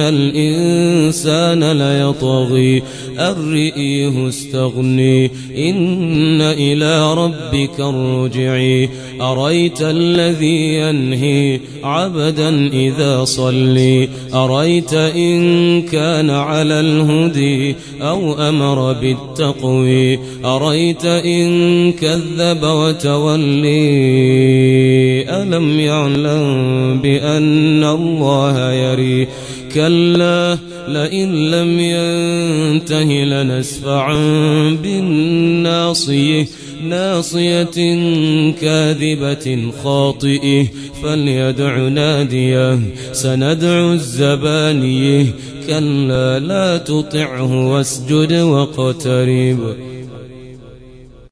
الإنسان ليطغي أن استغني إن إلى ربك الرجعي أريت الذي ينهي عبدا إذا صلي؟ أريت إن كان على الهدي أو أمر بالتقوي؟ أريت إن كذب وتولي؟ ألم يعلم بأن الله يري؟ كلا لئن لم ينته لنسفعا بالناصيه. ناصية كاذبة خاطئة فليدع ناديه سندع الزبانيه كلا لا تطعه واسجد واقترب.